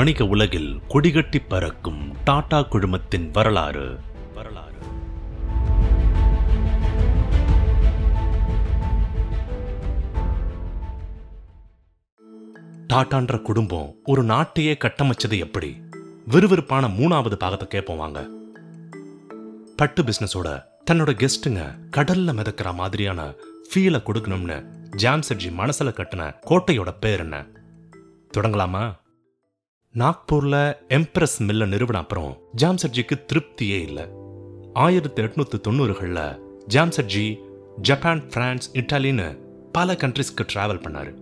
வணிக உலகில் கொடிகட்டி பறக்கும் டாடா குழுமத்தின் வரலாறு. வரலாறு டாட்டான்ற குடும்பம் ஒரு நாட்டையே கட்டமைச்சது எப்படி? விறுவிறுப்பான மூணாவது பாகத்தை கேட்போம் வாங்க. பட்டு பிசினஸோட தன்னோட கெஸ்ட்டுங்க கடல்ல மிதக்கிற மாதிரியான ஃபீலை கொடுக்கணும்னு ஜாம்செட்ஜி மனசுல கட்டின கோட்டையோட பேர் என்ன? தொடங்கலாமா? நாக்பூர்ல எம்ப்ரஸ் மில்ல நிறுவன அப்புறம் ஜாம்சர்ஜிக்கு திருப்தியே இல்லை. ஆயிரத்தி எட்நூத்தி தொண்ணூறுகள்ல ஜாம்சர்ஜி ஜப்பான் பிரான்ஸ் இட்டாலின்னு பல கண்ட்ரிஸ்க்கு டிராவல் பண்ணாரு.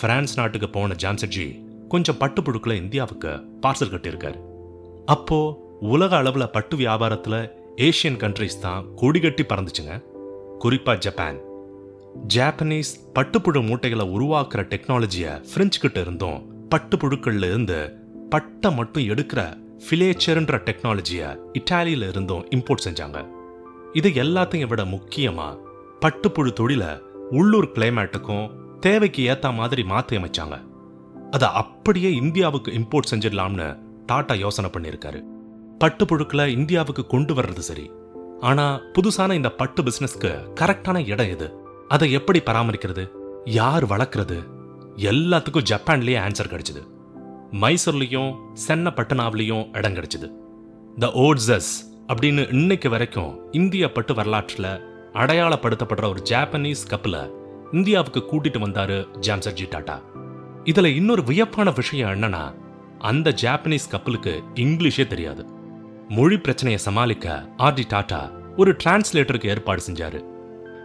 பிரான்ஸ் நாட்டுக்கு போன ஜாம்சர்ஜி கொஞ்சம் பட்டுப்புழுக்களை இந்தியாவுக்கு பார்சல் கட்டியிருக்காரு. அப்போ உலக அளவுல பட்டு வியாபாரத்துல ஏசியன் கண்ட்ரிஸ் தான் கொடிகட்டி பறந்துச்சுங்க. குறிப்பா ஜப்பான் ஜாப்பனீஸ் பட்டுப்புழு மூட்டைகளை உருவாக்குற டெக்னாலஜியை பிரெஞ்சு கிட்ட இருந்தும் பட்டுப்புழுக்கள்ல இருந்து பட்டை மட்டும் எடுக்கிற ஃபிலேச்சர்ன்ற டெக்னாலஜியை இட்டாலியில இருந்தும் இம்போர்ட் செஞ்சாங்க. இது எல்லாத்தையும் விட முக்கியமா பட்டுப்புழு தொழிலை உள்ளூர் கிளைமேட்டுக்கும் தேவைக்கு ஏற்ற மாதிரி மாற்றி அமைச்சாங்க. அதை அப்படியே இந்தியாவுக்கு இம்போர்ட் செஞ்சிடலாம்னு டாட்டா யோசனை பண்ணியிருக்காரு. பட்டுப்புழுக்களை இந்தியாவுக்கு கொண்டு வர்றது சரி. ஆனா புதுசான இந்த பட்டு பிசினஸ்க்கு கரெக்டான இடம் எது? அதை எப்படி பராமரிக்கிறது? யார் வளர்க்கறது? எல்லாத்துக்கும் ஜப்பான்லயே ஆன்சர் கிடைச்சிது. மைசூர்லயும் சென்னப்பட்டனாவிலையும் இடம் கிடைச்சது. த ஓட்ஸஸ் அப்படின்னு இன்னைக்கு வரைக்கும் இந்திய பட்டு வரலாற்றுல அடையாளப்படுத்தப்படுற ஒரு ஜாப்பனீஸ் கப்பலை இந்தியாவுக்கு கூட்டிட்டு வந்தாரு ஜாம்சர்ஜி டாடா இதுல இன்னொரு வியப்பான விஷயம் என்னன்னா அந்த ஜாப்பனீஸ் கப்பலுக்கு இங்கிலீஷே தெரியாது. மொழி பிரச்சனையை சமாளிக்க ஆர்டி டாட்டா ஒரு டிரான்ஸ்லேட்டருக்கு ஏற்பாடு செஞ்சாரு.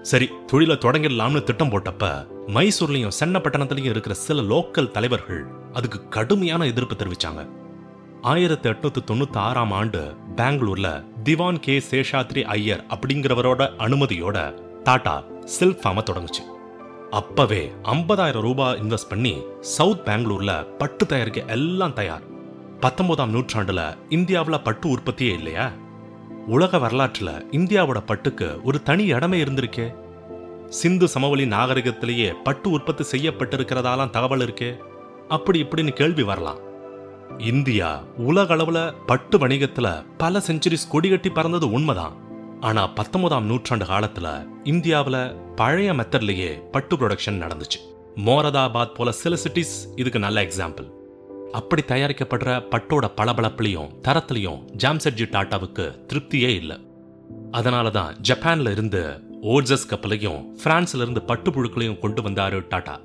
சரி தொழிலை தொடங்கிடலாம்னு திட்டம் போட்டப்ப மைசூர்லயும் சென்னப்பட்டணத்திலையும் இருக்கிற சில லோக்கல் தலைவர்கள் அதுக்கு கடுமையான எதிர்ப்பு தெரிவிச்சாங்க. ஆயிரத்தி எட்நூத்தி தொண்ணூத்தி ஆறாம் ஆண்டு பெங்களூர்ல திவான் கே. சேஷாத்ரி ஐயர் அப்படிங்கிறவரோட அனுமதியோட டாடா சில்க் ஃபார்மை தொடங்குச்சு. அப்பவே 50000 ரூபாய் இன்வெஸ்ட் பண்ணி சவுத் பெங்களூர்ல பட்டு தயாரிக்க எல்லாம் தயார். பத்தொன்பதாம் நூற்றாண்டுல இந்தியாவுல பட்டு உற்பத்தியே இல்லையா? உலக வரலாற்றுல இந்தியாவோட பட்டுக்கு ஒரு தனி இடமே இருந்திருக்கே. சிந்து சமவெளி நாகரிகத்திலேயே பட்டு உற்பத்தி செய்யப்பட்டிருக்கிறதாலாம் தகவல் இருக்கே. அப்படி இப்படின்னு கேள்வி வரலாம். இந்தியா உலக அளவுல பட்டு வணிகத்துல பல செஞ்சுரிஸ் கொடிகட்டி பறந்தது உண்மைதான். ஆனா பத்தொன்பதாம் நூற்றாண்டு காலத்துல இந்தியாவுல பழைய மெத்தட்லயே பட்டு ப்ரொடக்ஷன் நடந்துச்சு. மோரதாபாத் போல சில சிட்டிஸ் இதுக்கு நல்ல எக்ஸாம்பிள் அப்படி தயாரிக்கப்படுற பட்டோட பளபளப்புலையும் தரத்திலையும் ஜாம்செட்ஜி டாட்டாவுக்கு திருப்தியே இல்லை. அதனால தான் ஜப்பான்ல இருந்து ஓர்ஜஸ் கப்பலையும் பிரான்ஸ்ல இருந்து பட்டு புழுக்களையும் கொண்டு வந்தாரு டாடா.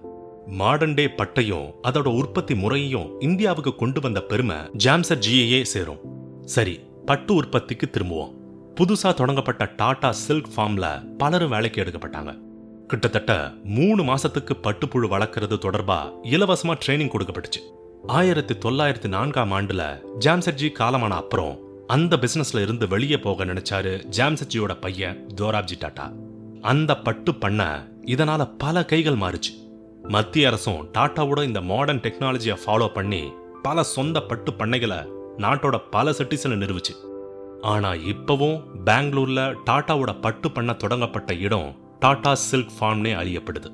மாடர்ன் டே பட்டையும் அதோட உற்பத்தி முறையையும் இந்தியாவுக்கு கொண்டு வந்த பெருமை ஜாம்சர்ஜியையே சேரும். சரி பட்டு உற்பத்திக்கு திரும்புவோம். புதுசா தொடங்கப்பட்ட டாடா சில்க் ஃபார்ம்ல பலரும் வேலைக்கு எடுக்கப்பட்டாங்க. கிட்டத்தட்ட மூணு மாசத்துக்கு பட்டுப்புழு வளர்க்கறது தொடர்பா இலவசமா ட்ரைனிங் கொடுக்கப்பட்டுச்சு. ஆயிரத்தி தொள்ளாயிரத்தி நான்காம் ஆண்டுல ஜாம்சர்ஜி காலமான அப்புறம் அந்த பிசினஸ்ல இருந்து வெளியே போக நினைச்சாரு ஜாம்சர்ஜியோட பையன் தோராப்ஜி டாட்டா அந்த பட்டு பண்ண இதனால பல கைகள் மாறுச்சு. மத்திய அரசும் டாட்டாவோட இந்த மாடர்ன் டெக்னாலஜியை ஃபாலோ பண்ணி பல சொந்த பட்டு பண்ணைகளை நாட்டோட பல சிட்டிஸில் நிறுவுச்சு. ஆனா இப்பவும் பெங்களூர்ல டாட்டாவோட பட்டு பண்ண தொடங்கப்பட்ட இடம் டாடா சில்க் ஃபார்ம்னே அறியப்படுது.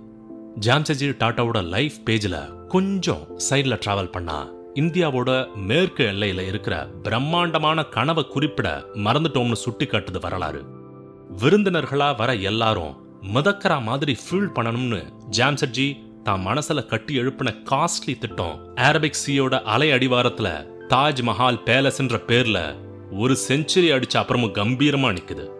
ஜாம்சஜி டாட்டாவோட லைஃப் பேஜ்ல கொஞ்சம் சைடில் டிராவல் பண்ணா இந்தியாவோட மேற்கு எல்லையில் இருக்கிற பிரம்மாண்டமான கனவை குறிப்பிட மறந்துட்டோம்னு சுட்டி காட்டுது வரலாறு. விருந்தினர்களா வர எல்லாரும் மிதக்கரா மாதிரி ஃபீல் பண்ணணும்னு ஜாம்சட்ஜி தான் மனசுல கட்டி எழுப்பின காஸ்ட்லி திட்டம் அரபிக் சீயோட அலை அடிவாரத்துல தாஜ்மஹால் பேலஸ்ன்ற பேர்ல ஒரு செஞ்சுரி அடிச்ச அப்புறமும் கம்பீரமா நிக்குது.